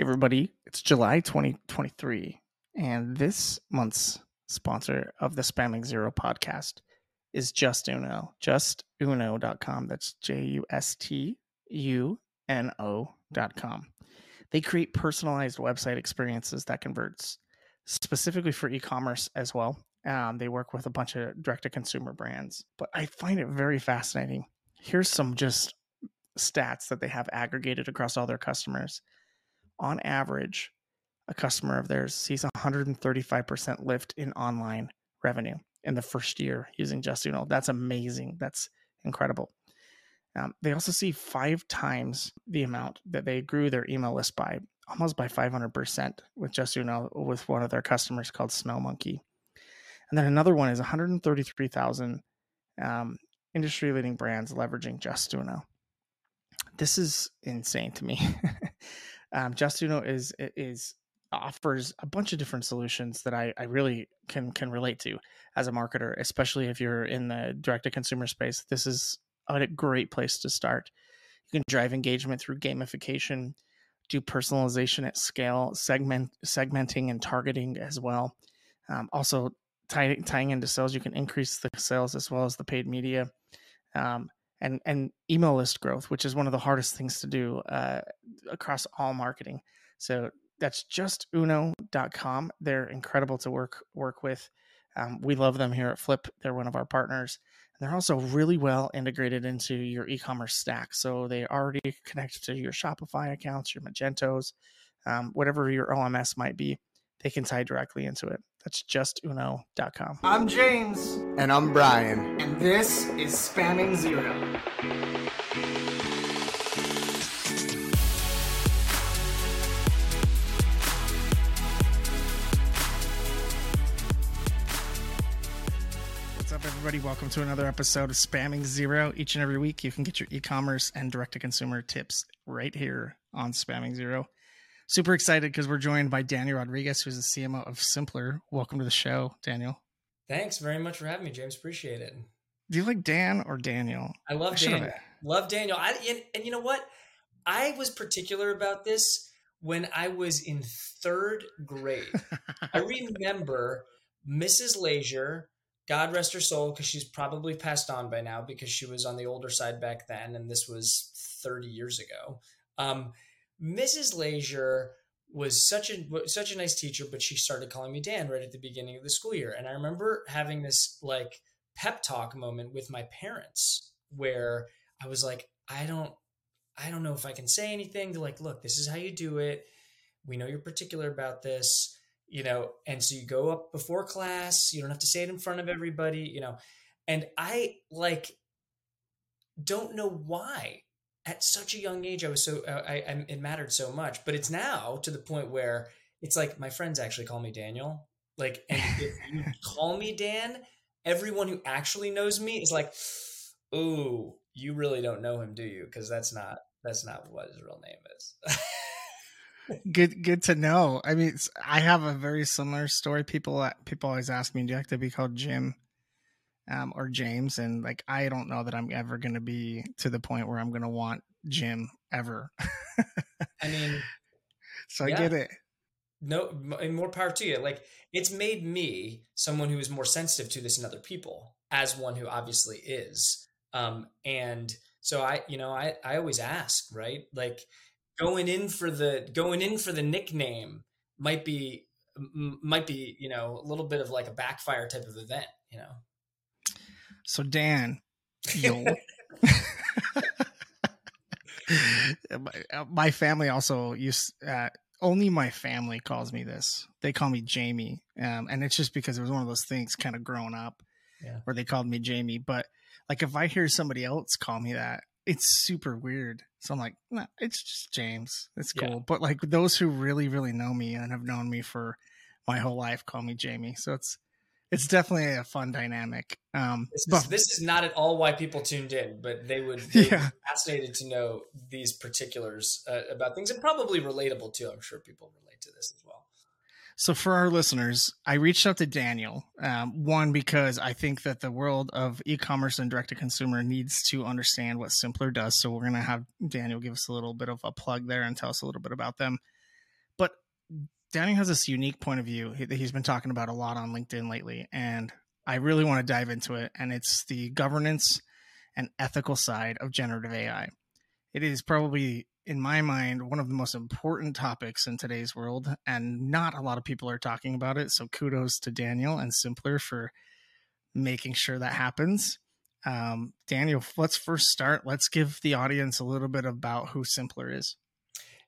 Everybody, it's July 2023, and this month's sponsor of the Spamming Zero podcast is Justuno, justuno.com. That's J U S T U N O.com. They create personalized website experiences that converts specifically for e commerce as well. Um, they work with a bunch of direct to consumer brands, but I find it very fascinating. Here's some just stats that they have aggregated across all their customers on average, a customer of theirs sees 135% lift in online revenue in the first year using Justuno. That's amazing. That's incredible. Um, they also see five times the amount that they grew their email list by, almost by 500% with Justuno with one of their customers called Smell Monkey. And then another one is 133,000 um, industry leading brands leveraging Justuno. This is insane to me. um, Justuno is is offers a bunch of different solutions that I, I really can can relate to as a marketer, especially if you're in the direct to consumer space. This is a great place to start. You can drive engagement through gamification, do personalization at scale, segment segmenting and targeting as well. Um, also, tie, tying into sales, you can increase the sales as well as the paid media. Um, and and email list growth, which is one of the hardest things to do uh, across all marketing. So that's justuno.com. They're incredible to work work with. Um, we love them here at Flip. They're one of our partners. And they're also really well integrated into your e-commerce stack. So they already connect to your Shopify accounts, your Magentos, um, whatever your OMS might be. They can tie directly into it. That's justuno.com. I'm James. And I'm Brian. And this is Spamming Zero. What's up, everybody? Welcome to another episode of Spamming Zero. Each and every week, you can get your e commerce and direct to consumer tips right here on Spamming Zero super excited because we're joined by Daniel Rodriguez, who's the CMO of Simplr. Welcome to the show, Daniel. Thanks very much for having me, James. Appreciate it. Do you like Dan or Daniel? I love I Daniel. Love Daniel. I, and, and you know what? I was particular about this when I was in third grade. I remember Mrs. Leisure, God rest her soul, because she's probably passed on by now because she was on the older side back then, and this was 30 years ago. Um, Mrs. Leisure was such a such a nice teacher, but she started calling me Dan right at the beginning of the school year. And I remember having this like pep talk moment with my parents where I was like, I don't I don't know if I can say anything. They're like, look, this is how you do it. We know you're particular about this, you know, and so you go up before class, you don't have to say it in front of everybody, you know. And I like don't know why at such a young age, I was so uh, I, I, it mattered so much. But it's now to the point where it's like my friends actually call me Daniel. Like, and if you call me Dan, everyone who actually knows me is like, "Ooh, you really don't know him, do you?" Because that's not that's not what his real name is. good, good to know. I mean, I have a very similar story. People, people always ask me, "Do you have to be called Jim?" Um, or James, and like I don't know that I'm ever going to be to the point where I'm going to want Jim ever. I mean, so yeah. I get it. No, and more power to you. Like it's made me someone who is more sensitive to this in other people, as one who obviously is. Um, and so I, you know, I I always ask, right? Like going in for the going in for the nickname might be might be you know a little bit of like a backfire type of event, you know. So Dan, my, uh, my family also used uh, only my family calls me this. They call me Jamie, um, and it's just because it was one of those things kind of growing up yeah. where they called me Jamie. But like if I hear somebody else call me that, it's super weird. So I'm like, nah, it's just James. It's cool. Yeah. But like those who really, really know me and have known me for my whole life call me Jamie. So it's it's definitely a fun dynamic. Um, this, is, this is not at all why people tuned in, but they would, they yeah. fascinated to know these particulars uh, about things and probably relatable too. I'm sure people relate to this as well. So for our listeners, I reached out to Daniel. Um, one because I think that the world of e-commerce and direct-to-consumer needs to understand what Simplr does. So we're going to have Daniel give us a little bit of a plug there and tell us a little bit about them. Daniel has this unique point of view that he's been talking about a lot on LinkedIn lately, and I really want to dive into it. And it's the governance and ethical side of generative AI. It is probably, in my mind, one of the most important topics in today's world, and not a lot of people are talking about it. So kudos to Daniel and Simplr for making sure that happens. Um, Daniel, let's first start. Let's give the audience a little bit about who Simplr is.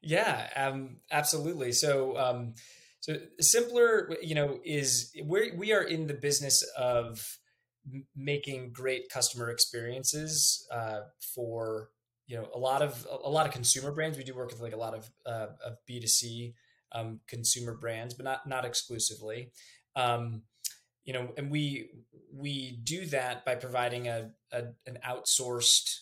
Yeah, um, absolutely. So, um, so Simplr, you know, is we we are in the business of making great customer experiences uh, for you know a lot of a lot of consumer brands. We do work with like a lot of uh, of B two C um, consumer brands, but not not exclusively. Um, you know, and we we do that by providing a, a an outsourced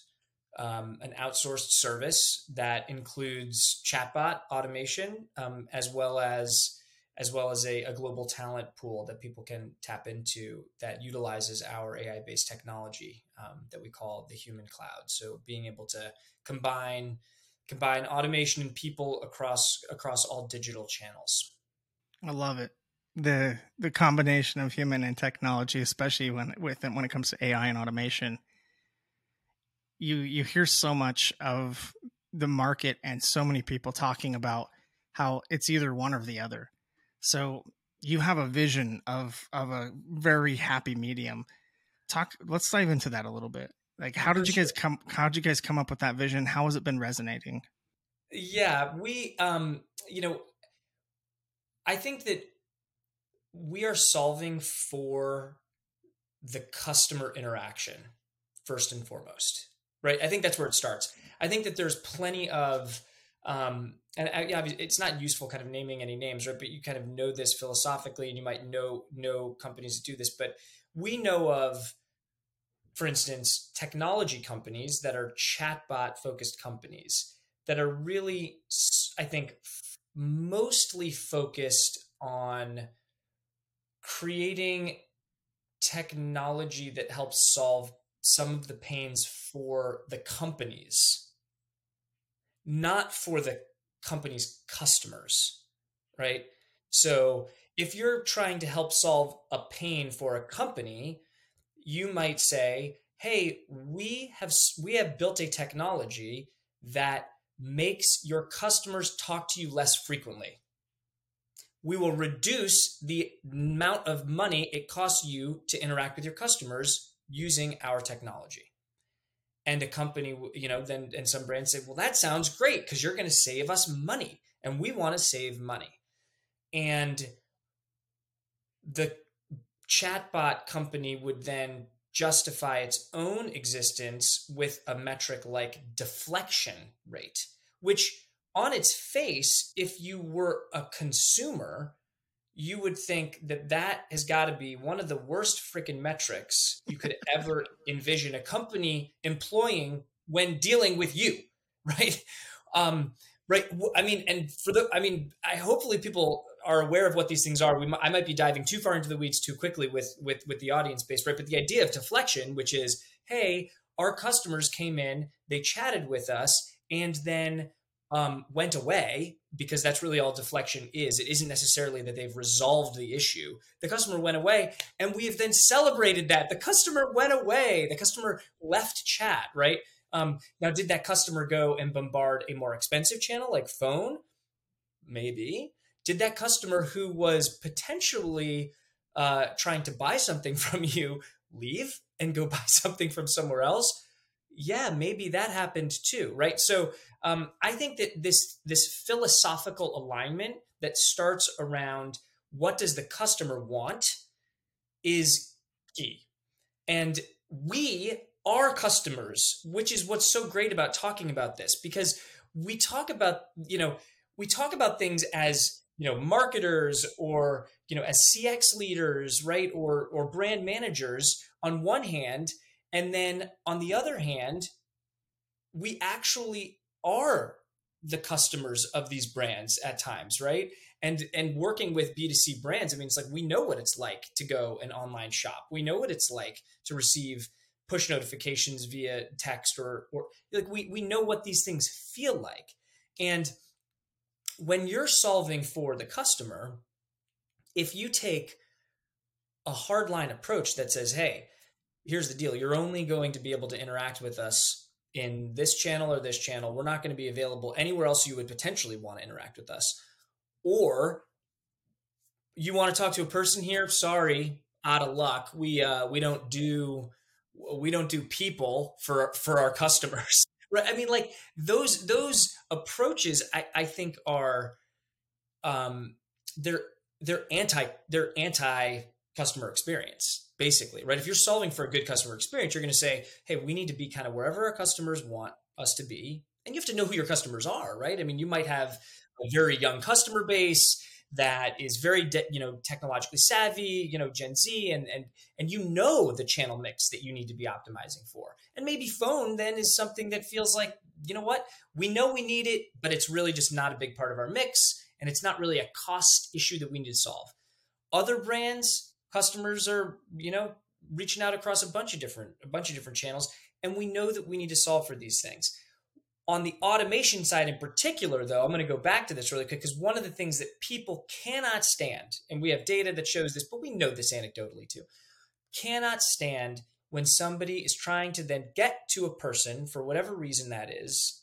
um, an outsourced service that includes chatbot automation um, as well as as well as a, a, global talent pool that people can tap into that utilizes our AI based technology um, that we call the human cloud. So being able to combine combine automation and people across across all digital channels. I love it. The the combination of human and technology, especially when with when it comes to AI and automation, you you hear so much of the market and so many people talking about how it's either one or the other. So you have a vision of of a very happy medium. Talk let's dive into that a little bit. Like how did you guys come how did you guys come up with that vision? How has it been resonating? Yeah, we um you know I think that we are solving for the customer interaction first and foremost right? I think that's where it starts. I think that there's plenty of, um, and yeah, it's not useful kind of naming any names, right? But you kind of know this philosophically, and you might know know companies that do this. But we know of, for instance, technology companies that are chatbot focused companies that are really, I think, mostly focused on creating technology that helps solve some of the pains for the companies, not for the company's customers, right? So if you're trying to help solve a pain for a company, you might say, "Hey, we have we have built a technology that makes your customers talk to you less frequently. We will reduce the amount of money it costs you to interact with your customers using our technology." and a company you know then and some brands say well that sounds great because you're going to save us money and we want to save money and the chatbot company would then justify its own existence with a metric like deflection rate which on its face if you were a consumer you would think that that has got to be one of the worst freaking metrics you could ever envision a company employing when dealing with you, right? Um, right. I mean, and for the, I mean, I hopefully people are aware of what these things are. We, I might be diving too far into the weeds too quickly with with with the audience base, right? But the idea of deflection, which is, hey, our customers came in, they chatted with us, and then um, went away because that's really all deflection is. It isn't necessarily that they've resolved the issue. The customer went away, and we have then celebrated that. The customer went away. The customer left chat, right? Um, now, did that customer go and bombard a more expensive channel like phone? Maybe. Did that customer who was potentially uh, trying to buy something from you leave and go buy something from somewhere else? Yeah, maybe that happened too, right? So um, I think that this this philosophical alignment that starts around what does the customer want is key, and we are customers, which is what's so great about talking about this because we talk about you know we talk about things as you know marketers or you know as cx leaders right or or brand managers on one hand and then on the other hand we actually are the customers of these brands at times, right? And and working with B2C brands, I mean, it's like we know what it's like to go an online shop. We know what it's like to receive push notifications via text or or like we we know what these things feel like. And when you're solving for the customer, if you take a hardline approach that says, hey, here's the deal, you're only going to be able to interact with us in this channel or this channel. We're not going to be available anywhere else you would potentially want to interact with us. Or you want to talk to a person here, sorry, out of luck. We uh we don't do we don't do people for for our customers. Right. I mean, like those those approaches I, I think are um they're they're anti they're anti customer experience basically right? If you're solving for a good customer experience you're going to say hey we need to be kind of wherever our customers want us to be and you have to know who your customers are right? I mean you might have a very young customer base that is very de- you know technologically savvy you know gen z and and and you know the channel mix that you need to be optimizing for. And maybe phone then is something that feels like you know what? We know we need it but it's really just not a big part of our mix and it's not really a cost issue that we need to solve. Other brands customers are you know reaching out across a bunch of different a bunch of different channels and we know that we need to solve for these things on the automation side in particular, though, I'm going to go back to this really quick because one of the things that people cannot stand, and we have data that shows this, but we know this anecdotally too, cannot stand when somebody is trying to then get to a person for whatever reason that is,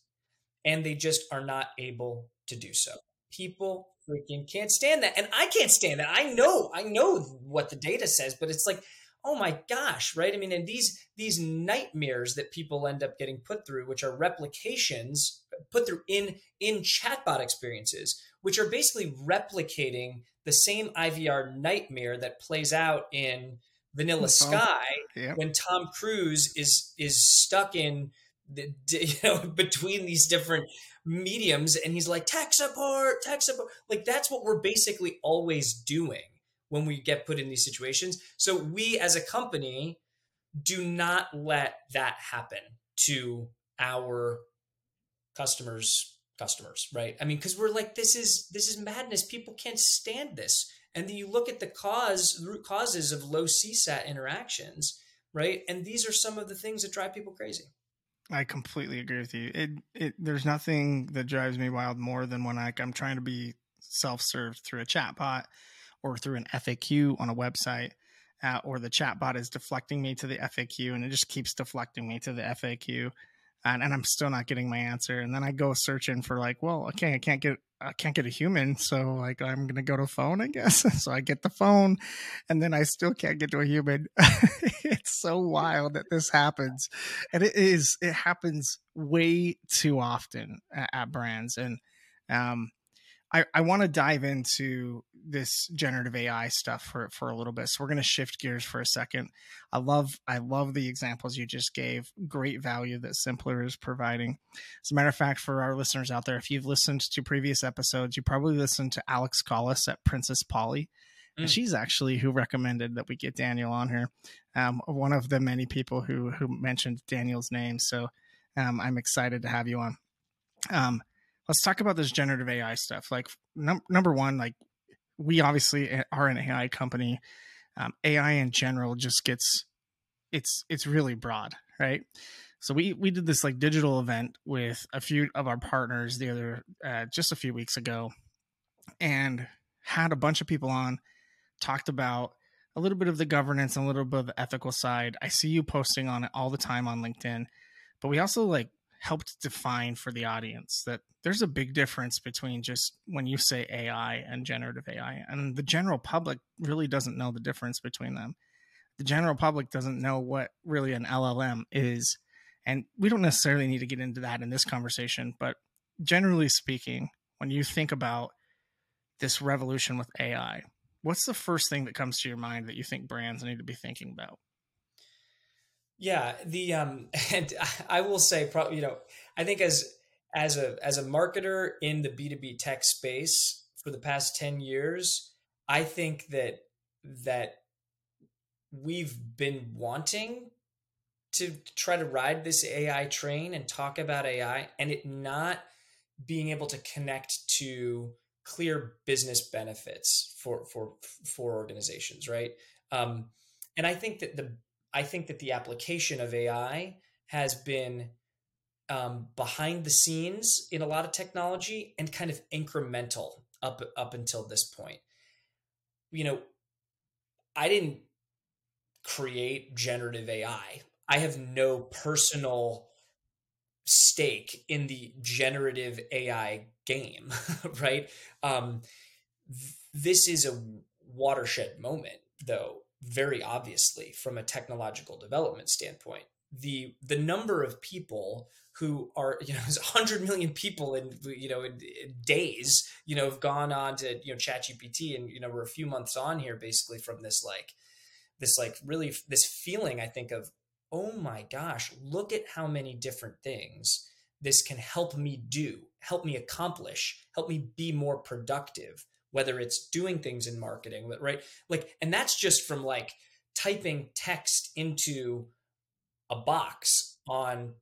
and they just are not able to do so. People freaking can't stand that. And I can't stand that. I know, I know what the data says, but it's like, oh my gosh right i mean and these these nightmares that people end up getting put through which are replications put through in in chatbot experiences which are basically replicating the same ivr nightmare that plays out in vanilla sky yep. when tom cruise is is stuck in the, you know between these different mediums and he's like tech support tech support. Like that's what we're basically always doing when we get put in these situations. So we as a company do not let that happen to our customers customers right? I mean because we're like this is this is madness. People can't stand this. And then you look at the cause root causes of low csat interactions right? And these are some of the things that drive people crazy i completely agree with you it, it there's nothing that drives me wild more than when I, i'm trying to be self-served through a chat bot or through an FAQ on a website, uh, or the chatbot is deflecting me to the FAQ and it just keeps deflecting me to the FAQ. And, and I'm still not getting my answer. And then I go searching for like, well, okay, I can't get I can't get a human, so like I'm gonna go to phone, I guess. so I get the phone, and then I still can't get to a human. it's so wild that this happens, and it is. It happens way too often at, at brands, and um, I, I want to dive into this generative AI stuff for, for a little bit. So we're going to shift gears for a second. I love I love the examples you just gave. Great value that Simplr is providing. As a matter of fact, for our listeners out there, if you've listened to previous episodes, you probably listened to Alex Collis at Princess Polly. And mm. she's actually who recommended that we get Daniel on here. Um, one of the many people who who mentioned Daniel's name. So um, I'm excited to have you on. Um, let's talk about this generative AI stuff. Like num- number one, like we obviously are an AI company. Um, AI in general just gets it's it's really broad, right? So we we did this like digital event with a few of our partners the other uh, just a few weeks ago, and had a bunch of people on, talked about a little bit of the governance and a little bit of the ethical side. I see you posting on it all the time on LinkedIn, but we also like helped define for the audience that there's a big difference between just when you say AI and generative AI. And the general public really doesn't know the difference between them. The general public doesn't know what really an LLM is. And we don't necessarily need to get into that in this conversation, but generally speaking, when you think about this revolution with AI, what's the first thing that comes to your mind that you think brands need to be thinking about? Yeah, the um, and I will say, probably, you know, I think as as a as a marketer in the B two B tech space for the past ten years, I think that that we've been wanting to try to ride this AI train and talk about AI, and it not being able to connect to clear business benefits for for for organizations, right? Um, and I think that the I think that the application of AI has been um, behind the scenes in a lot of technology and kind of incremental up up until this point. You know, I didn't create generative AI. I have no personal stake in the generative AI game, right? Um, th- this is a watershed moment, though, very obviously from a technological development standpoint. The the number of people who are you know 100 million people in you know in, in days you know have gone on to you know ChatGPT and you know we're a few months on here basically from this like this like really this feeling I think of oh my gosh look at how many different things this can help me do help me accomplish help me be more productive whether it's doing things in marketing right like and that's just from like typing text into a box on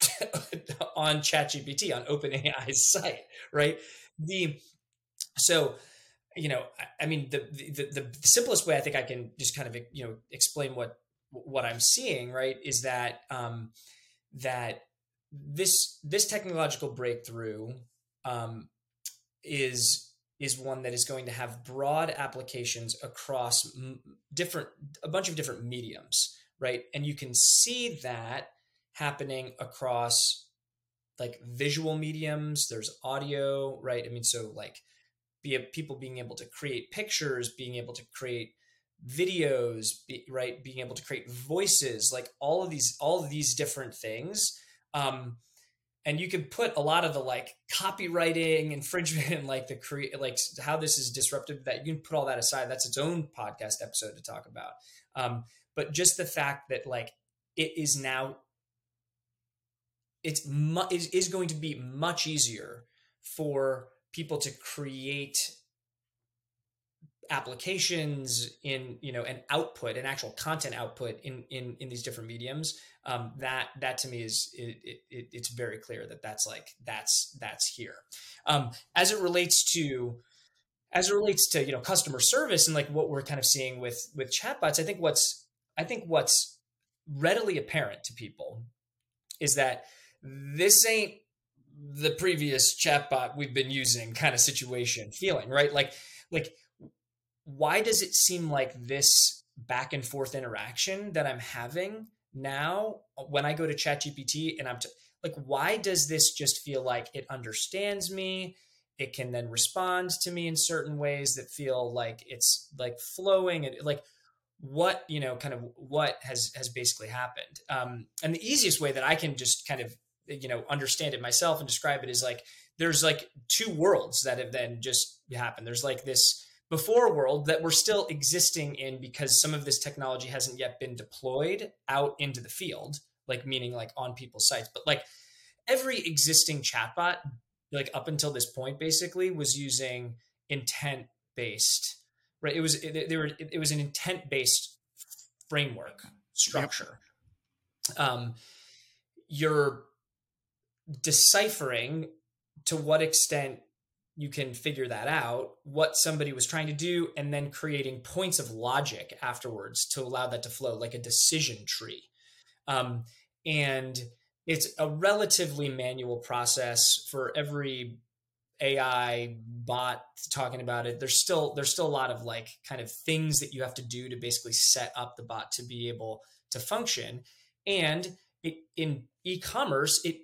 on ChatGPT on OpenAI's site, right? The so you know, I, I mean, the, the the simplest way I think I can just kind of you know explain what what I'm seeing, right, is that um, that this this technological breakthrough um, is is one that is going to have broad applications across different a bunch of different mediums, right? And you can see that happening across like visual mediums. There's audio right? I mean so like be people being able to create pictures being able to create videos be, right? Being able to create voices like all of these all of these different things. Um and you can put a lot of the like copywriting infringement and like the create like how this is disruptive that you can put all that aside. That's its own podcast episode to talk about. Um but just the fact that like it is now it's mu- is, is going to be much easier for people to create applications in you know an output an actual content output in in in these different mediums um that that to me is it, it it's very clear that that's like that's that's here um as it relates to as it relates to you know customer service and like what we're kind of seeing with with chatbots i think what's i think what's readily apparent to people is that this ain't the previous chatbot we've been using kind of situation feeling, right? Like, like, why does it seem like this back and forth interaction that I'm having now when I go to ChatGPT and I'm t- like, why does this just feel like it understands me? It can then respond to me in certain ways that feel like it's like flowing and like what you know kind of what has has basically happened um and the easiest way that i can just kind of you know understand it myself and describe it is like there's like two worlds that have then just happened there's like this before world that we're still existing in because some of this technology hasn't yet been deployed out into the field like meaning like on people's sites. But like every existing chatbot like up until this point basically was using intent based right? It was it, there were it was an intent based framework structure. Yep. um your deciphering to what extent you can figure that out, what somebody was trying to do, and then creating points of logic afterwards to allow that to flow, like a decision tree. Um, and it's a relatively manual process for every AI bot talking about it. There's still there's still a lot of like kind of things that you have to do to basically set up the bot to be able to function. And it, in e-commerce, it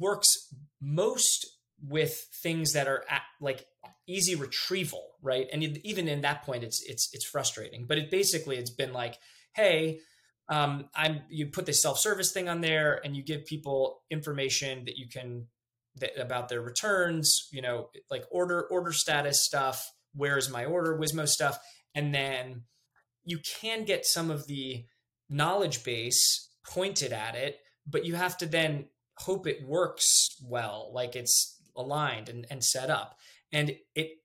works most with things that are at, like easy retrieval, right? And even in that point, it's it's it's frustrating. But it basically it's been like, hey, um, I'm you put this self service thing on there, and you give people information that you can that, about their returns, you know, like order order status stuff, where is my order, WISMO stuff, and then you can get some of the knowledge base pointed at it, but you have to then hope it works well, like it's aligned and, and set up. And it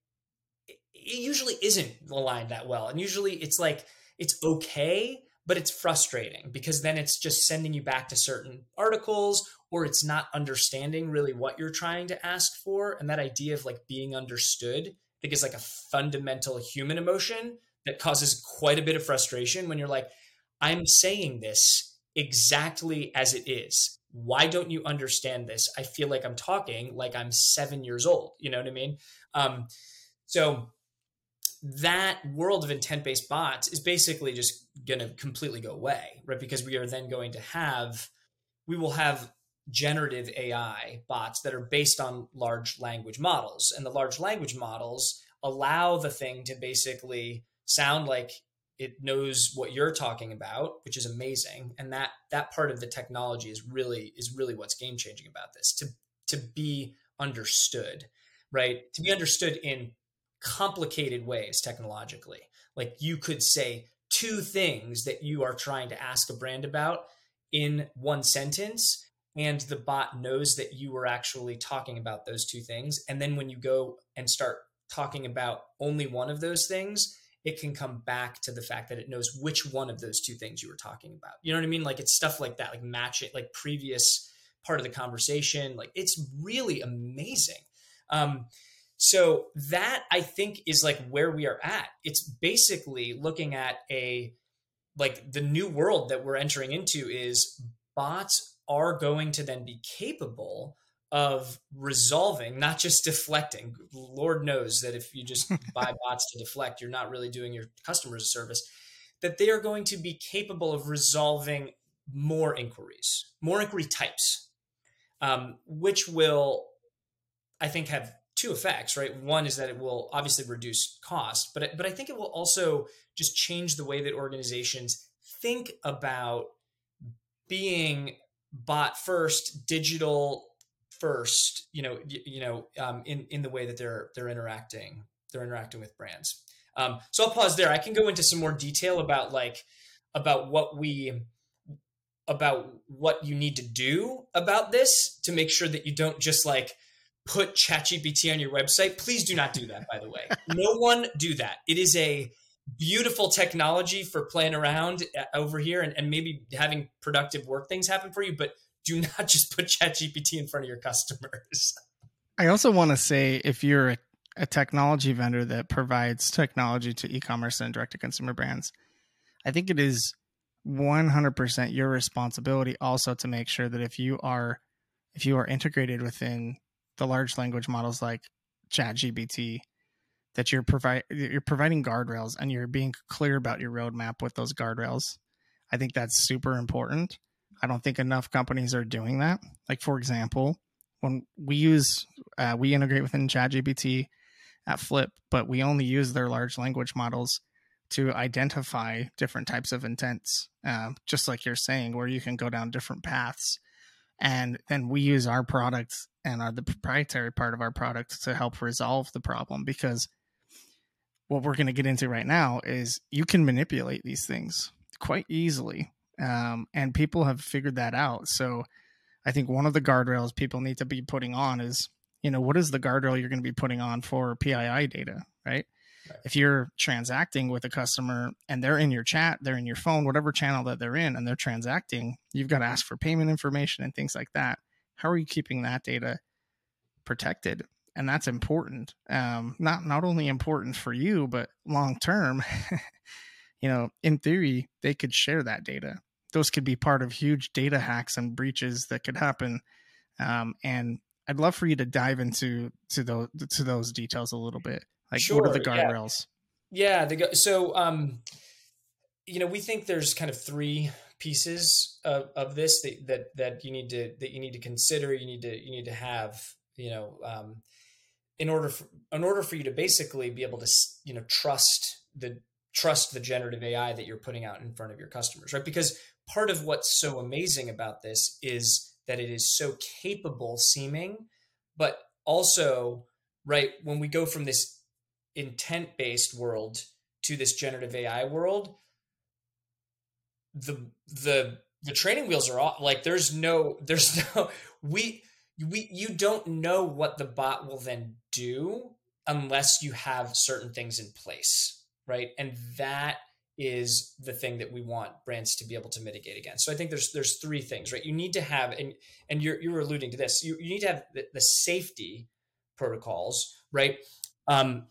it usually isn't aligned that well. And usually it's like it's okay, but it's frustrating because then it's just sending you back to certain articles or it's not understanding really what you're trying to ask for. And that idea of like being understood, I think is like a fundamental human emotion that causes quite a bit of frustration when you're like, I'm saying this exactly as it is why don't you understand this? I feel like i'm talking like i'm seven years old you know what i mean? Um, so that world of intent based bots is basically just going to completely go away right? Because we are then going to have we will have generative ai bots that are based on large language models. And the large language models allow the thing to basically sound like it knows what you're talking about which is amazing. And that that part of the technology is really is really what's game changing about this to to be understood right? To be understood in complicated ways technologically. Like you could say two things that you are trying to ask a brand about in one sentence and the bot knows that you were actually talking about those two things. And then when you go and start talking about only one of those things it can come back to the fact that it knows which one of those two things you were talking about. You know what I mean? Like it's stuff like that, like match it, like previous part of the conversation. Like it's really amazing. Um, so that I think is like where we are at. It's basically looking at a like the new world that we're entering into is bots are going to then be capable of resolving, not just deflecting. Lord knows that if you just buy bots to deflect, you're not really doing your customers a service. That they are going to be capable of resolving more inquiries, more inquiry types, um, which will, I think, have two effects. Right, one is that it will obviously reduce cost, but but I think it will also just change the way that organizations think about being bot first, digital first you know you, you know um, in in the way that they're they're interacting they're interacting with brands um, so i'll pause there i can go into some more detail about like about what we about what you need to do about this to make sure that you don't just like put ChatGPT on your website. Please do not do that, by the way. no one do that. It is a beautiful technology for playing around uh, over here and, and maybe having productive work things happen for you, but do not just put ChatGPT in front of your customers. I also want to say if you're a, a technology vendor that provides technology to e-commerce and direct to consumer brands, I think it is 100% your responsibility also to make sure that if you are if you are integrated within the large language models like ChatGPT that you're provide you're providing guardrails and you're being clear about your roadmap with those guardrails. I think that's super important. I don't think enough companies are doing that. Like for example, when we use uh, we integrate within ChatGPT at Flip, but we only use their large language models to identify different types of intents, uh, just like you're saying, where you can go down different paths. And then we use our product and our, the proprietary part of our product to help resolve the problem because what we're going to get into right now is you can manipulate these things quite easily um, and people have figured that out. So I think one of the guardrails people need to be putting on is, you know, what is the guardrail you're going to be putting on for PII data, right? right? If you're transacting with a customer and they're in your chat, they're in your phone, whatever channel that they're in, and they're transacting, you've got to ask for payment information and things like that. How are you keeping that data protected? And that's important. Um, not not only important for you, but long term. you know, in theory, they could share that data. Those could be part of huge data hacks and breaches that could happen. Um, and I'd love for you to dive into to those to those details a little bit. Like, sure, what are the guardrails? Yeah, yeah the, so um, you know, we think there's kind of three pieces of, of this that, that that you need to that you need to consider. You need to you need to have you know um, in order for in order for you to basically be able to you know trust the trust the generative AI that you're putting out in front of your customers, right? Because part of what's so amazing about this is that it is so capable seeming, but also, right, when we go from this intent based world to this generative AI world, the the the training wheels are off. Like there's no there's no we we you don't know what the bot will then do unless you have certain things in place right? And that is the thing that we want brands to be able to mitigate against. So I think there's there's three things, right? You need to have and and you're you're alluding to this. You, you need to have the, the safety protocols, right? Um,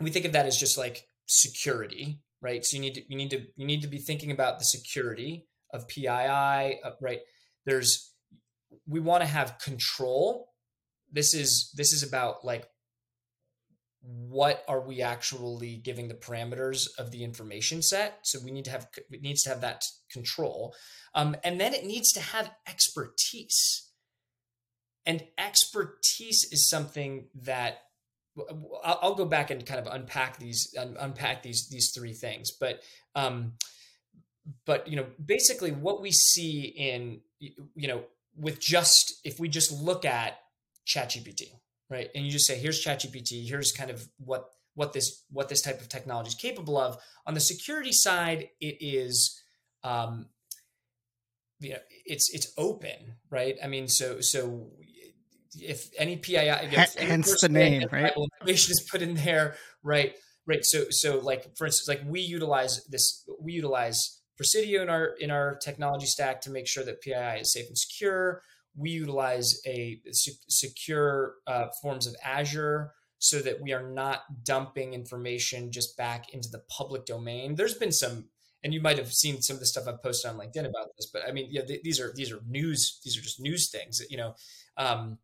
we think of that as just like security, right? So you need to you need to you need to be thinking about the security of PII, uh, right? There's we want to have control. This is this is about like what are we actually giving the parameters of the information set? So we need to have it needs to have that control. Um, and then it needs to have expertise. And expertise is something that I'll, go back and kind of unpack these un, unpack these these three things. But um but you know basically what we see in you know with just if we just look at ChatGPT right? And you just say, here's ChatGPT, here's kind of what what this what this type of technology is capable of. On the security side, it is um, you know it's it's open, right? I mean, so so if any PII, if hence the name, right? Information is put in there, right? Right. So so like for instance, like we utilize this, we utilize Presidio in our in our technology stack to make sure that PII is safe and secure we utilize a secure uh, forms of Azure so that we are not dumping information just back into the public domain. There's been some, and you might have seen some of the stuff I've posted on LinkedIn about this, but I mean, yeah, th- these are these are news. These are just news things. You know, um,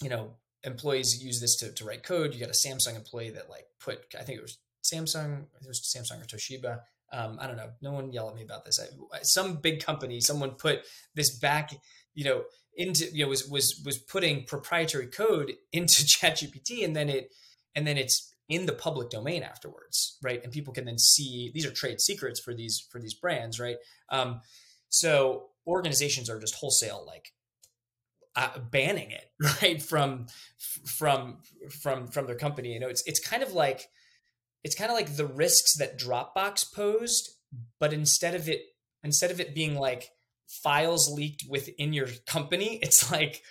you know, employees use this to, to write code. You got a Samsung employee that like put, I think it was Samsung, it was Samsung or Toshiba. Um, I don't know. No one yell at me about this. I, some big company, someone put this back, you know, into you know was was was putting proprietary code into ChatGPT, and then it and then it's in the public domain afterwards, right? And people can then see these are trade secrets for these for these brands, right? Um, so organizations are just wholesale like uh, banning it, right? From from from from their company. You know, it's it's kind of like it's kind of like the risks that Dropbox posed, but instead of it instead of it being like files leaked within your company. It's like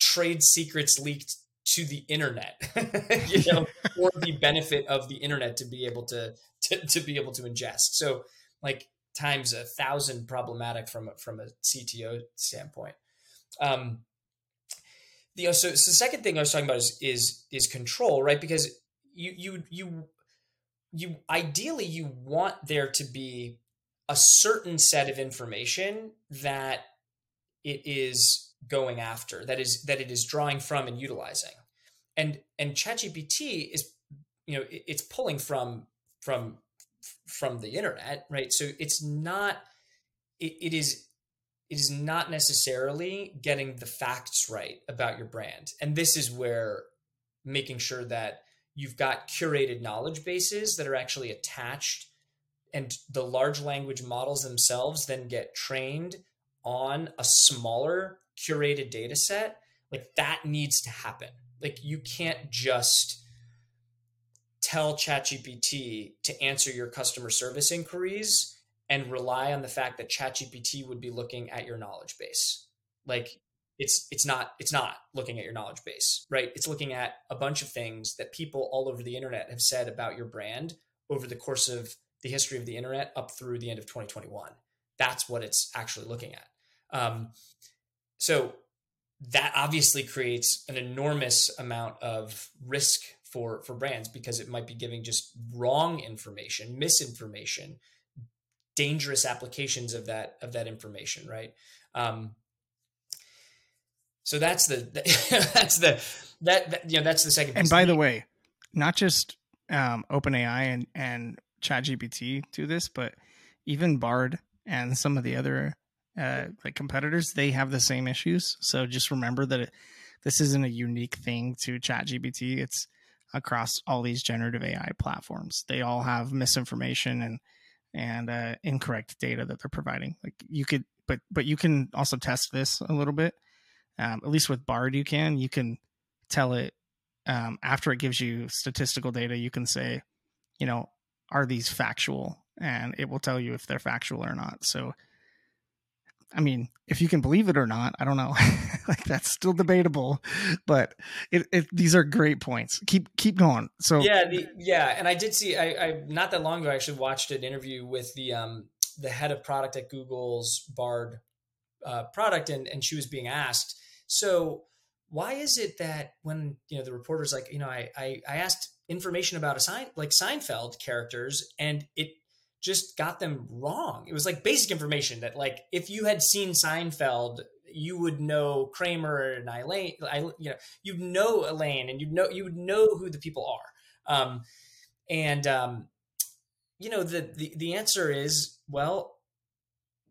trade secrets leaked to the internet, you know, for the benefit of the internet to be able to, to, to be able to ingest. So like times a thousand problematic from from a CTO standpoint. Um, the so, so the second thing I was talking about is is is control, right? Because you you you you ideally you want there to be a certain set of information that it is going after that is that it is drawing from and utilizing. And and ChatGPT is you know it's pulling from from from the internet right? So it's not it, it is it is not necessarily getting the facts right about your brand. And this is where making sure that you've got curated knowledge bases that are actually attached and the large language models themselves then get trained on a smaller curated data set like that needs to happen like you can't just tell ChatGPT to answer your customer service inquiries and rely on the fact that ChatGPT would be looking at your knowledge base. Like it's it's not it's not looking at your knowledge base, right? It's looking at a bunch of things that people all over the internet have said about your brand over the course of the history of the internet up through the end of 2021. That's what it's actually looking at. Um, so that obviously creates an enormous amount of risk for for brands because it might be giving just wrong information, misinformation, dangerous applications of that of that information, right? Um, so that's the that's the that, that you know that's the second. And by the way, not just um, OpenAI and and ChatGPT do this, but even Bard and some of the other uh, like competitors, they have the same issues. So just remember that it, this isn't a unique thing to ChatGPT. It's across all these generative AI platforms. They all have misinformation and and uh, incorrect data that they're providing. Like you could, but but you can also test this a little bit. Um, at least with Bard, you can. You can tell it um, after it gives you statistical data. You can say, you know, are these factual? And it will tell you if they're factual or not. So, I mean, if you can believe it or not, I don't know. like that's still debatable, but it, it, these are great points. Keep keep going. So yeah, the, yeah, and I did see. I, I not that long ago I actually watched an interview with the um the head of product at Google's Bard uh, product, and and she was being asked, so why is it that when you know the reporter's like, you know, I I, I asked information about a sign like Seinfeld characters and it just got them wrong. It was like basic information that like if you had seen Seinfeld you would know Kramer and Elaine, you know, you'd know Elaine and you'd know, you would know who the people are. Um, and, um, you know, the, the, the answer is, well,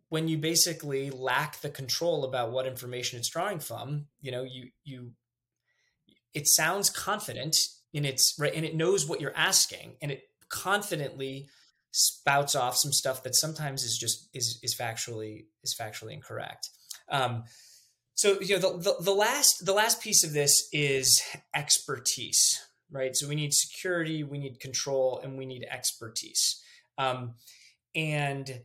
when you basically lack the control about what information it's drawing from, you know, you, you, it sounds confident in its right and it knows what you're asking and it confidently spouts off some stuff that sometimes is just is is factually is factually incorrect. Um, so you know the, the, the last the last piece of this is expertise, right? So we need security, we need control, and we need expertise. Um, and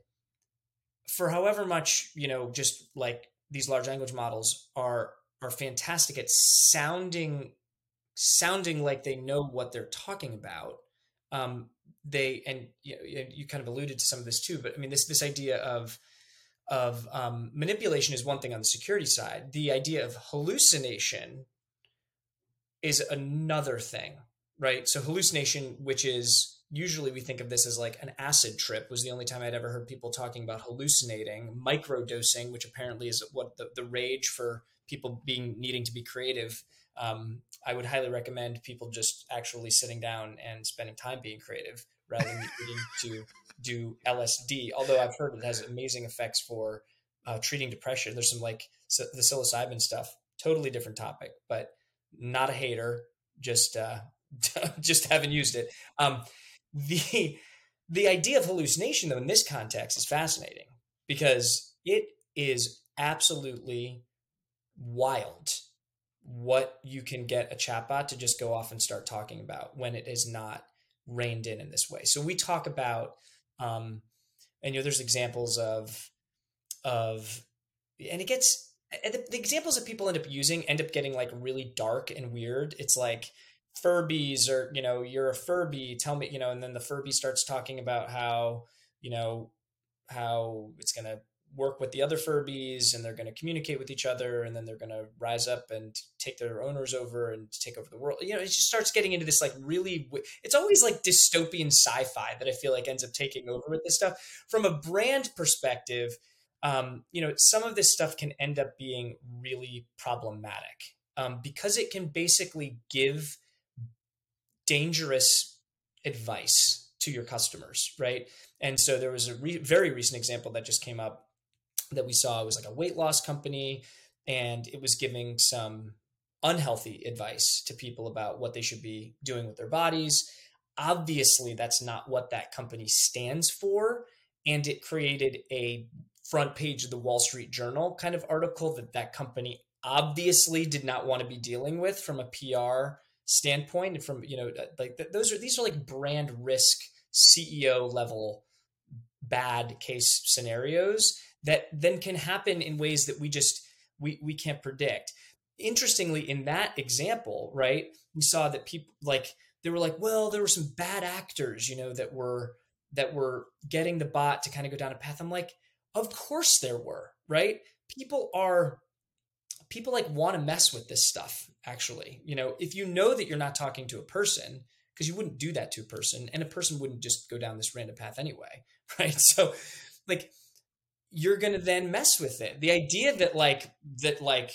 for however much you know, just like these large language models are are fantastic at sounding sounding like they know what they're talking about. Um, they and you, know, you kind of alluded to some of this too, but I mean this this idea of of um, manipulation is one thing on the security side. The idea of hallucination is another thing, right? So hallucination, which is usually we think of this as like an acid trip, was the only time I'd ever heard people talking about hallucinating. Microdosing, which apparently is what the, the rage for people being needing to be creative um, I would highly recommend people just actually sitting down and spending time being creative rather than needing to do LSD. Although I've heard it has amazing effects for uh, treating depression. There's some like the psilocybin stuff, totally different topic, but not a hater. Just uh, just haven't used it. Um, the the idea of hallucination, though, in this context, is fascinating because it is absolutely wild what you can get a chatbot to just go off and start talking about when it is not reined in in this way. So we talk about, um, and you know, there's examples of, of, and it gets the, the examples that people end up using end up getting like really dark and weird. It's like Furbies or you know, you're a Furby. Tell me, you know, and then the Furby starts talking about how you know how it's gonna work with the other Furbies and they're going to communicate with each other and then they're going to rise up and take their owners over and take over the world. You know, it just starts getting into this like really, it's always like dystopian sci fi that I feel like ends up taking over with this stuff. From a brand perspective, um, you know, some of this stuff can end up being really problematic um, because it can basically give dangerous advice to your customers, right? And so there was a re- very recent example that just came up that we saw was like a weight loss company and it was giving some unhealthy advice to people about what they should be doing with their bodies. Obviously, that's not what that company stands for. And it created a front page of the Wall Street Journal kind of article that that company obviously did not want to be dealing with from a PR standpoint. And from, you know, uh, like those are, these are like brand risk CEO level bad case scenarios that then can happen in ways that we just we we can't predict. Interestingly in that example right we saw that people like they were like well there were some bad actors you know that were that were getting the bot to kind of go down a path. I'm like of course there were right? People are people like want to mess with this stuff actually. You know if you know that you're not talking to a person because you wouldn't do that to a person and a person wouldn't just go down this random path anyway right? So like you're going to then mess with it. The idea that like that like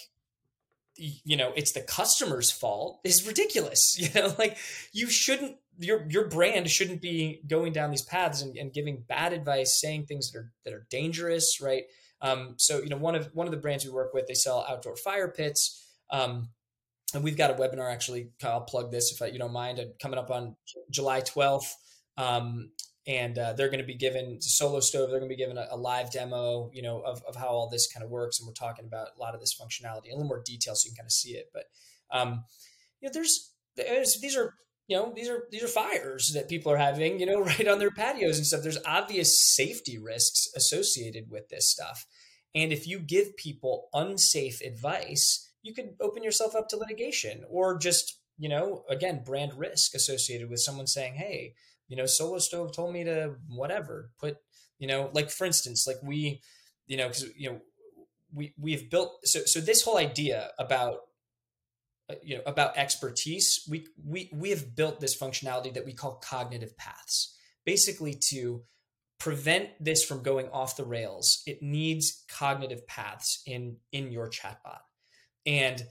you know it's the customer's fault is ridiculous. You know, like you shouldn't your your brand shouldn't be going down these paths and, and giving bad advice, saying things that are that are dangerous, right? Um, so you know one of one of the brands we work with, they sell outdoor fire pits. Um, and we've got a webinar actually. I'll plug this if you don't mind. Uh, coming up on July 12th. Um, and uh, they're going to be given solo stove they're going to be given a, a, live demo you know of, of how all this kind of works and we're talking about a lot of this functionality in a little more detail so you can kind of see it but um, you know there's, there's these are you know these are these are fires that people are having you know right on their patios and stuff. There's obvious safety risks associated with this stuff and if you give people unsafe advice you could open yourself up to litigation or just you know again brand risk associated with someone saying hey you know, Solo Stove told me to whatever put, you know, like for instance, like we, you know, because you know, we we've built so so this whole idea about uh, you know about expertise we we we have built this functionality that we call cognitive paths basically to prevent this from going off the rails, it needs cognitive paths in in your chatbot. And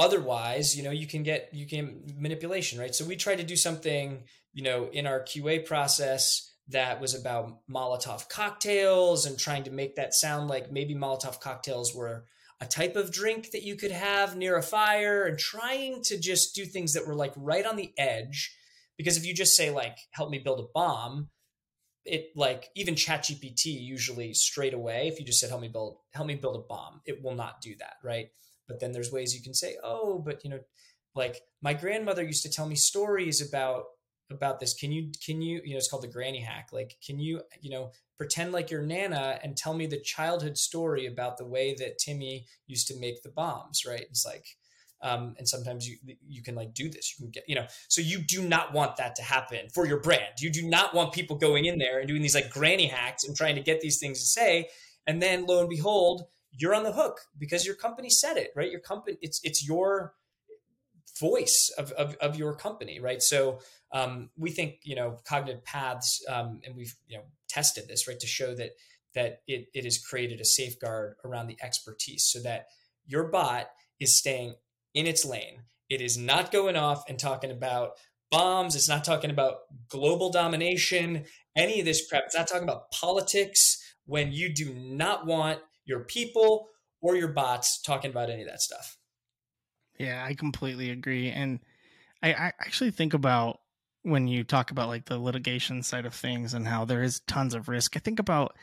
otherwise, you know, you can get you can manipulation, right? So we tried to do something, you know, in our QA process that was about Molotov cocktails and trying to make that sound like maybe Molotov cocktails were a type of drink that you could have near a fire and trying to just do things that were like right on the edge because if you just say like help me build a bomb it like even ChatGPT usually straight away if you just said help me build help me build a bomb it will not do that right but then there's ways you can say oh but you know like my grandmother used to tell me stories about about this. Can you can you you know it's called the granny hack. Like can you you know pretend like you're nana and tell me the childhood story about the way that timmy used to make the bombs right? It's like um, and sometimes you you can like do this. You can get you know so you do not want that to happen for your brand. You do not want people going in there and doing these like granny hacks and trying to get these things to say. And then lo and behold you're on the hook because your company said it right? Your company it's it's your voice of, of, of your company right? So um, we think you know cognitive paths um, and we've you know tested this right to show that that it, it has created a safeguard around the expertise so that your bot is staying in its lane. It is not going off and talking about bombs. It's not talking about global domination any of this crap. It's not talking about politics when you do not want your people or your bots talking about any of that stuff yeah i completely agree and I, I actually think about when you talk about like the litigation side of things and how there is tons of risk. I think about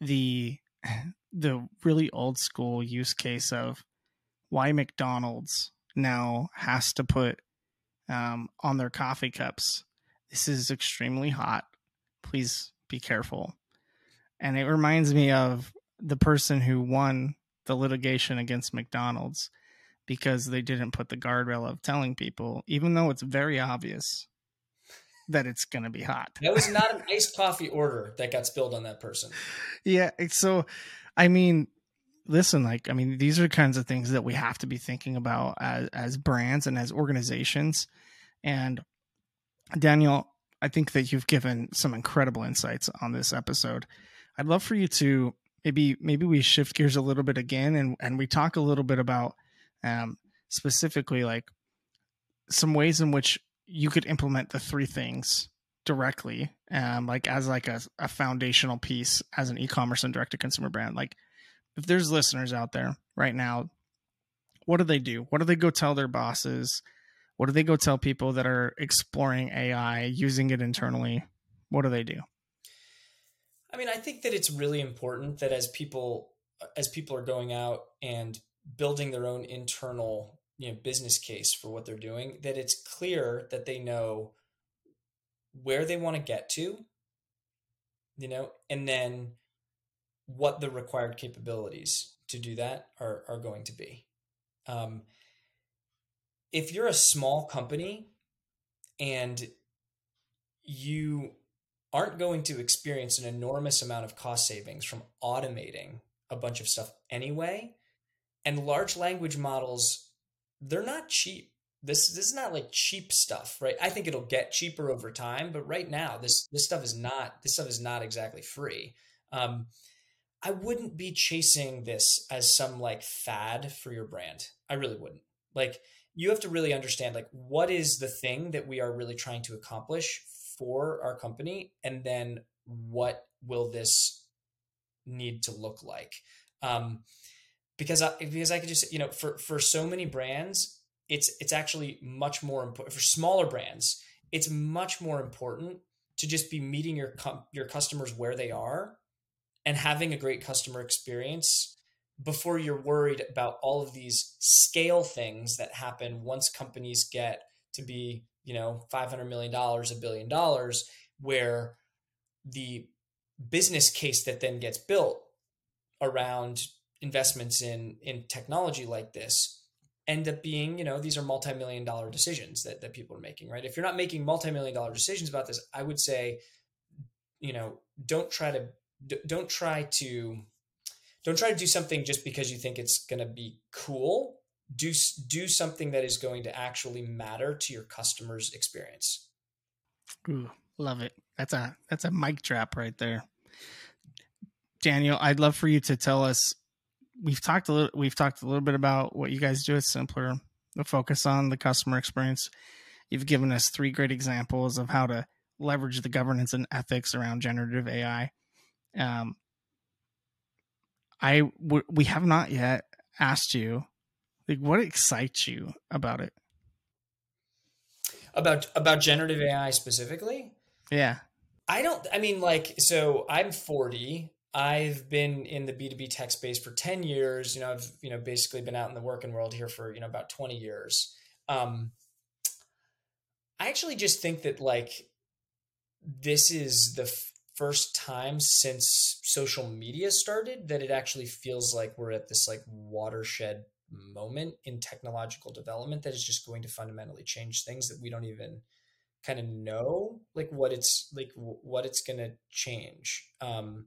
the the really old school use case of why McDonald's now has to put um, on their coffee cups. This is extremely hot. Please be careful. And it reminds me of the person who won the litigation against McDonald's because they didn't put the guardrail of telling people, even though it's very obvious that it's going to be hot. That was not an iced coffee order that got spilled on that person. Yeah. So, I mean, listen, like, I mean, these are kinds of things that we have to be thinking about as, as brands and as organizations. And Daniel, I think that you've given some incredible insights on this episode. I'd love for you to maybe maybe we shift gears a little bit again and and we talk a little bit about um, specifically like some ways in which you could implement the three things directly um like as like a, a foundational piece as an e-commerce and direct to consumer brand. Like if there's listeners out there right now what do they do? What do they go tell their bosses? What do they go tell people that are exploring ai using it internally? What do they do i mean i think that it's really important that as people as people are going out and building their own internal you know business case for what they're doing that it's clear that they know where they want to get to you know and then what the required capabilities to do that are, are going to be. Um, if you're a small company and you aren't going to experience an enormous amount of cost savings from automating a bunch of stuff anyway and large language models they're not cheap. This this is not like cheap stuff, right? I think it'll get cheaper over time, but right now this this stuff is not this stuff is not exactly free. Um, I wouldn't be chasing this as some like fad for your brand. I really wouldn't. Like you have to really understand like what is the thing that we are really trying to accomplish for our company and then what will this need to look like? Um, because I, because I could just you know for for so many brands it's it's actually much more important for smaller brands it's much more important to just be meeting your your customers where they are and having a great customer experience before you're worried about all of these scale things that happen once companies get to be you know 500 million dollars a billion dollars where the business case that then gets built around investments in in technology like this end up being you know these are multi-million dollar decisions that, that people are making right? If you're not making multi-million dollar decisions about this i would say you know don't try to don't try to don't try to do something just because you think it's going to be cool do do something that is going to actually matter to your customers experience Ooh, Love it. That's a that's a mic drop right there. Daniel, I'd love for you to tell us. We've talked a little. We've talked a little bit about what you guys do at Simplr. The focus on the customer experience. You've given us three great examples of how to leverage the governance and ethics around generative AI. Um, I w- we have not yet asked you, like, what excites you about it? About about generative AI specifically? Yeah. I don't I mean like so I'm 40. I've been in the B2B tech space for 10 years. You know, I've, you know, basically been out in the working world here for, you know, about 20 years. Um I actually just think that like this is the f- first time since social media started that it actually feels like we're at this like watershed moment in technological development that is just going to fundamentally change things that we don't even kind of know like what it's like what it's going to change. Um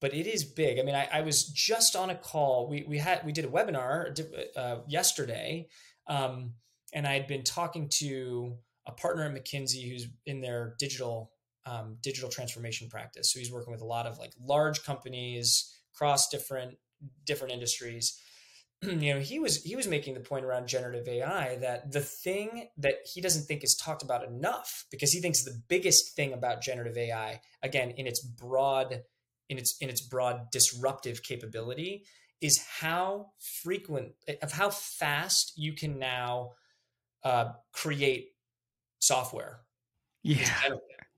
but it is big. I mean I, I, was just on a call we we had we did a webinar uh, yesterday um and i had been talking to a partner at mckinsey who's in their digital um, digital transformation practice. So he's working with a lot of like large companies across different different industries you know he was he was making the point around generative ai that the thing that he doesn't think is talked about enough because he thinks the biggest thing about generative ai again in its broad in its in its broad disruptive capability is how frequent of how fast you can now uh, create software. Yeah.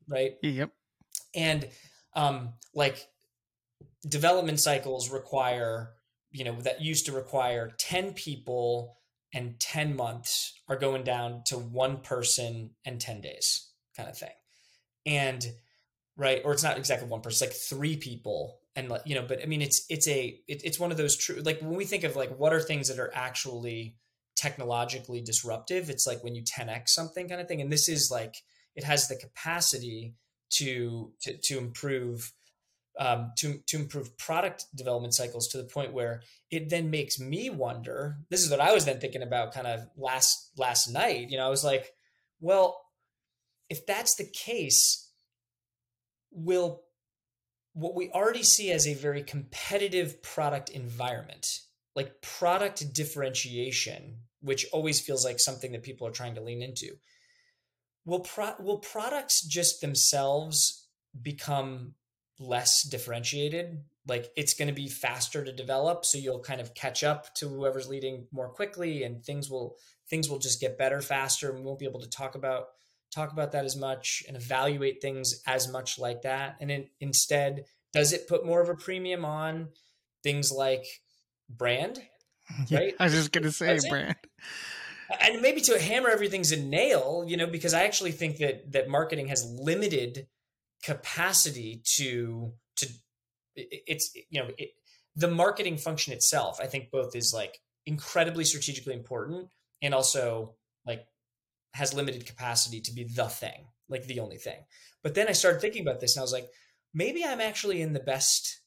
right? Yep. And um like development cycles require you know that used to require 10 people and 10 months are going down to one person and 10 days kind of thing. And right or it's not exactly one person like three people and like you know but i mean it's it's a it, it's one of those true like when we think of like what are things that are actually technologically disruptive it's like when you 10x something kind of thing. And this is like it has the capacity to to, to improve um, to to improve product development cycles to the point where it then makes me wonder. This is what I was then thinking about, kind of last last night. You know, I was like, well, if that's the case, will what we already see as a very competitive product environment, like product differentiation, which always feels like something that people are trying to lean into. Will pro- will products just themselves become less differentiated like it's going to be faster to develop so you'll kind of catch up to whoever's leading more quickly and things will things will just get better faster and we won't be able to talk about talk about that as much and evaluate things as much like that. And in, instead does it put more of a premium on things like brand? Right? I was just going to say does brand. And maybe to hammer everything's a nail you know because i actually think that that marketing has limited capacity to to it's you know it, the marketing function itself i think both is like incredibly strategically important and also like has limited capacity to be the thing like the only thing. But then i started thinking about this and i was like maybe i'm actually in the best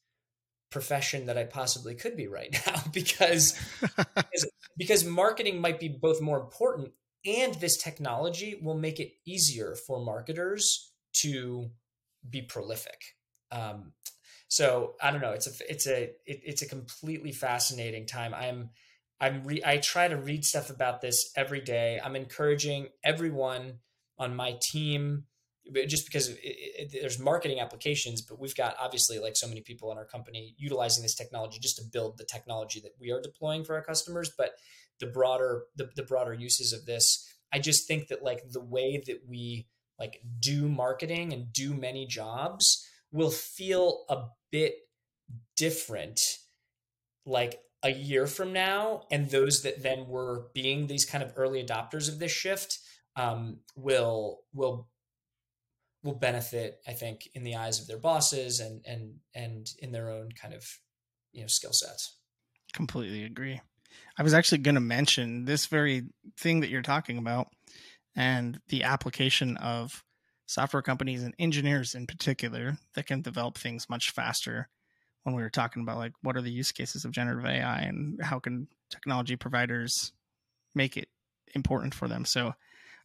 profession that i possibly could be right now because because, because marketing might be both more important and this technology will make it easier for marketers to be prolific. Um, so I don't know. It's a it's a it, it's a completely fascinating time. I'm I'm re- I try to read stuff about this every day. I'm encouraging everyone on my team just because it, it, there's marketing applications, but we've got obviously like so many people in our company utilizing this technology just to build the technology that we are deploying for our customers. But the broader the, the broader uses of this, I just think that like the way that we like do marketing and do many jobs will feel a bit different like a year from now and those that then were being these kind of early adopters of this shift um, will will will benefit i think in the eyes of their bosses and and and in their own kind of you know skill sets. Completely agree. I was actually going to mention this very thing that you're talking about and the application of software companies and engineers in particular that can develop things much faster when we were talking about like what are the use cases of generative AI and how can technology providers make it important for them. So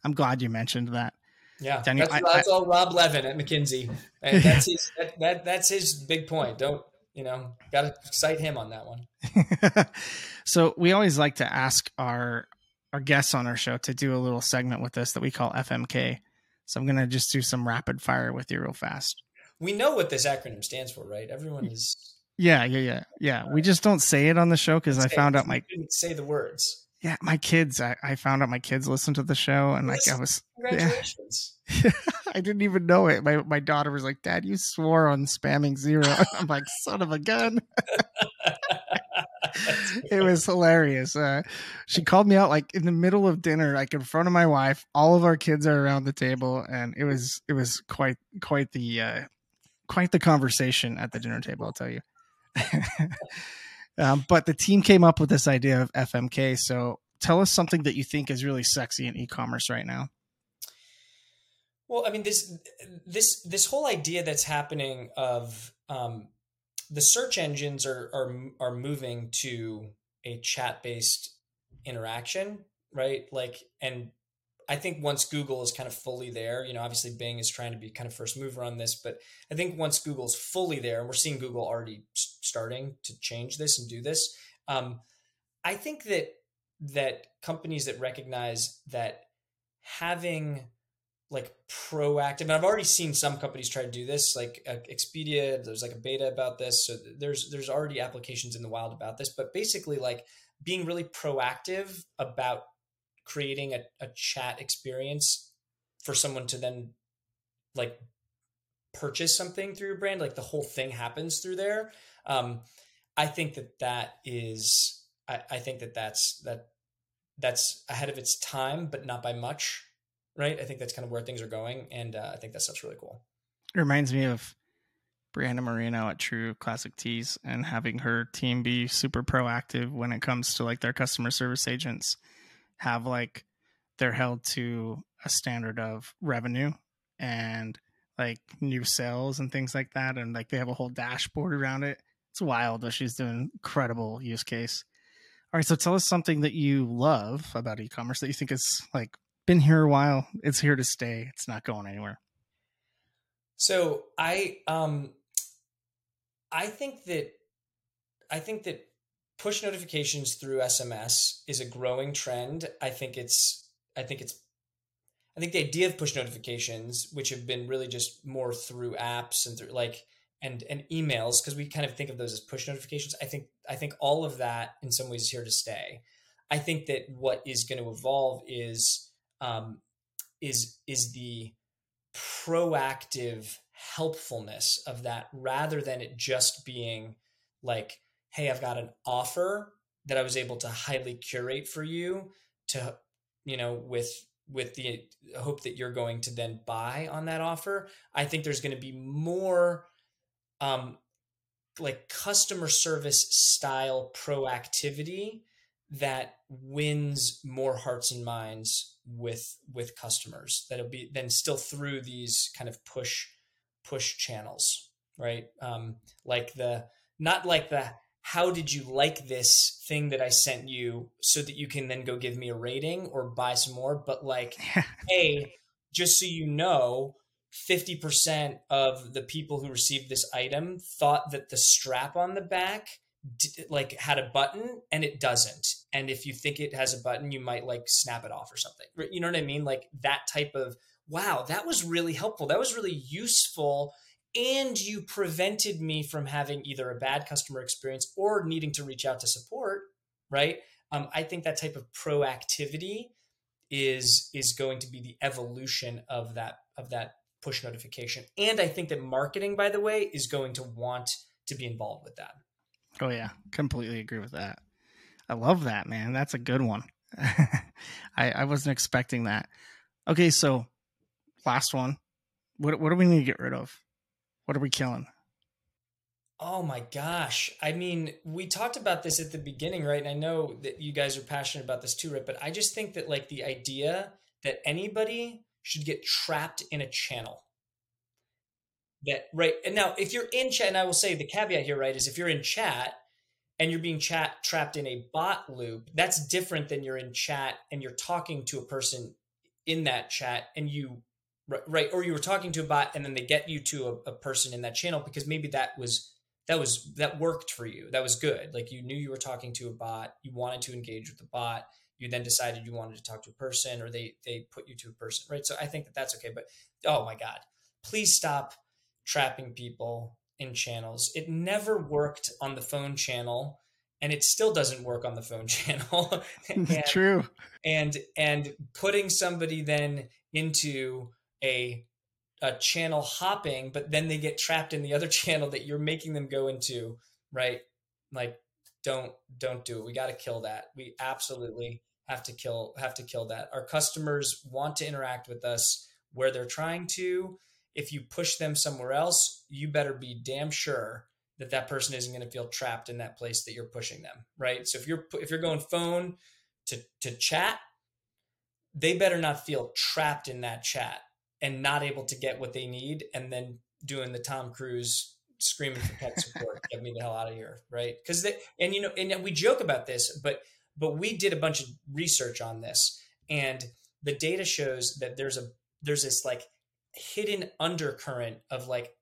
I'm glad you mentioned that. Yeah, Daniel, that's, I- that's all Rob Levin at McKinsey, and that's his that, that that's his big point. Don't you know? Got to cite him on that one. so we always like to ask our our guests on our show to do a little segment with us that we call FMK. So I'm gonna just do some rapid fire with you real fast. We know what this acronym stands for, right? Everyone is. Yeah, yeah, yeah, yeah. We just don't say it on the show because I found out my say the words. yeah my kids. I, I found out my kids listen to the show and like I was Congratulations. I didn't even know it. My my daughter was like, "Dad, you swore on spamming zero. I'm like, "Son of a gun!" it was hilarious. Uh, she called me out like in the middle of dinner, like in front of my wife. All of our kids are around the table, and it was it was quite quite the uh, quite the conversation at the dinner table. I'll tell you. um, but the team came up with this idea of FMK. So tell us something that you think is really sexy in e-commerce right now. Well, I mean this this this whole idea that's happening of um, the search engines are are are moving to a chat based interaction, right? Like, and I think once Google is kind of fully there, you know, obviously Bing is trying to be kind of first mover on this, but I think once Google's fully there, and we're seeing Google already starting to change this and do this, um, I think that that companies that recognize that having like proactive and i've already seen some companies try to do this like uh, expedia there's like a beta about this so there's there's already applications in the wild about this but basically like being really proactive about creating a, a chat experience for someone to then like purchase something through your brand like the whole thing happens through there um i think that that is i, I think that that's that that's ahead of its time but not by much right? I think that's kind of where things are going, and uh, I think that stuff's really cool. It reminds me of Brianna Marino at True Classic Tees and having her team be super proactive when it comes to like their customer service agents have like they're held to a standard of revenue and like new sales and things like that and like they have a whole dashboard around it. It's wild she's doing incredible use case. All right, so tell us something that you love about e-commerce that you think is like been here a while. It's here to stay. It's not going anywhere. So I um I think that I think that push notifications through SMS is a growing trend. I think it's I think it's I think the idea of push notifications, which have been really just more through apps and through like and and emails, because we kind of think of those as push notifications. I think I think all of that in some ways is here to stay. I think that what is going to evolve is um, is is the proactive helpfulness of that rather than it just being like hey i've got an offer that i was able to highly curate for you to you know with with the hope that you're going to then buy on that offer i think there's going to be more um like customer service style proactivity that wins more hearts and minds with with customers that'll be then still through these kind of push push channels right? Um like the not like the how did you like this thing that i sent you so that you can then go give me a rating or buy some more but like hey just so you know 50% of the people who received this item thought that the strap on the back like had a button and it doesn't. And if you think it has a button you might like snap it off or something you know what i mean? Like that type of wow that was really helpful. That was really useful and you prevented me from having either a bad customer experience or needing to reach out to support right? Um, i think that type of proactivity is is going to be the evolution of that of that push notification. And i think that marketing by the way is going to want to be involved with that Oh yeah, completely agree with that. I love that, man. That's a good one. I I wasn't expecting that. Okay, so last one. What what do we need to get rid of? What are we killing? Oh my gosh. I mean, we talked about this at the beginning, right? And I know that you guys are passionate about this too, right? But I just think that like the idea that anybody should get trapped in a channel. That right. And now if you're in chat, and I will say the caveat here, right, is if you're in chat and you're being chat trapped in a bot loop, that's different than you're in chat and you're talking to a person in that chat and you right, or you were talking to a bot and then they get you to a, a person in that channel because maybe that was that was that worked for you that was good like you knew you were talking to a bot you wanted to engage with the bot you then decided you wanted to talk to a person or they they put you to a person right so i think that that's okay but oh my god please stop trapping people in channels. It never worked on the phone channel and it still doesn't work on the phone channel. And, true. and and putting somebody then into a a channel hopping but then they get trapped in the other channel that you're making them go into right? Like don't don't do it. We got to kill that. We absolutely have to kill have to kill that. Our customers want to interact with us where they're trying to if you push them somewhere else you better be damn sure that that person isn't going to feel trapped in that place that you're pushing them right? So if you're if you're going phone to to chat they better not feel trapped in that chat and not able to get what they need and then doing the tom cruise screaming for pet support get me the hell out of here right? Because they and you know and we joke about this but but we did a bunch of research on this and the data shows that there's a there's this like hidden undercurrent of like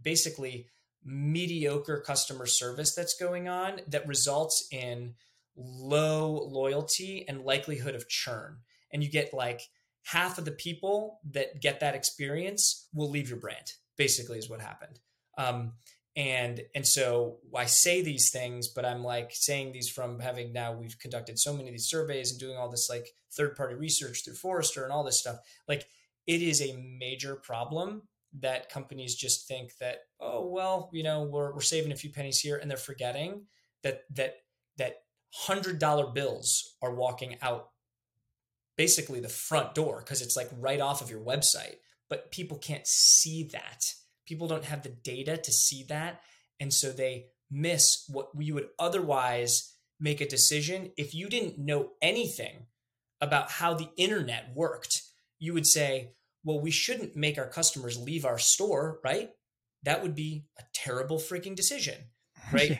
basically mediocre customer service that's going on that results in low loyalty and likelihood of churn. And you get like half of the people that get that experience will leave your brand, basically, is what happened. Um, and and so I say these things, but I'm like saying these from having now we've conducted so many of these surveys and doing all this like third party research through Forrester and all this stuff. Like it is a major problem that companies just think that oh well you know we're, we're saving a few pennies here and they're forgetting that that that hundred dollar bills are walking out basically the front door because it's like right off of your website. But people can't see that. People don't have the data to see that and so they miss what you would otherwise make a decision if you didn't know anything about how the internet worked you would say well, we shouldn't make our customers leave our store, right? That would be a terrible freaking decision, right? yeah.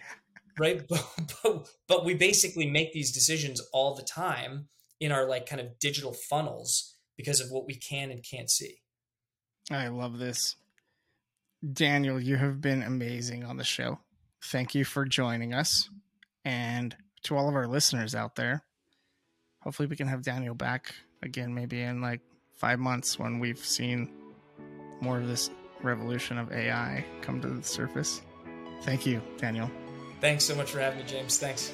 Right. But, but, but we basically make these decisions all the time in our like kind of digital funnels because of what we can and can't see. I love this. Daniel, you have been amazing on the show. Thank you for joining us. And to all of our listeners out there, hopefully we can have Daniel back again, maybe in like five months when we've seen more of this revolution of AI come to the surface. Thank you, Daniel. Thanks so much for having me, James. Thanks.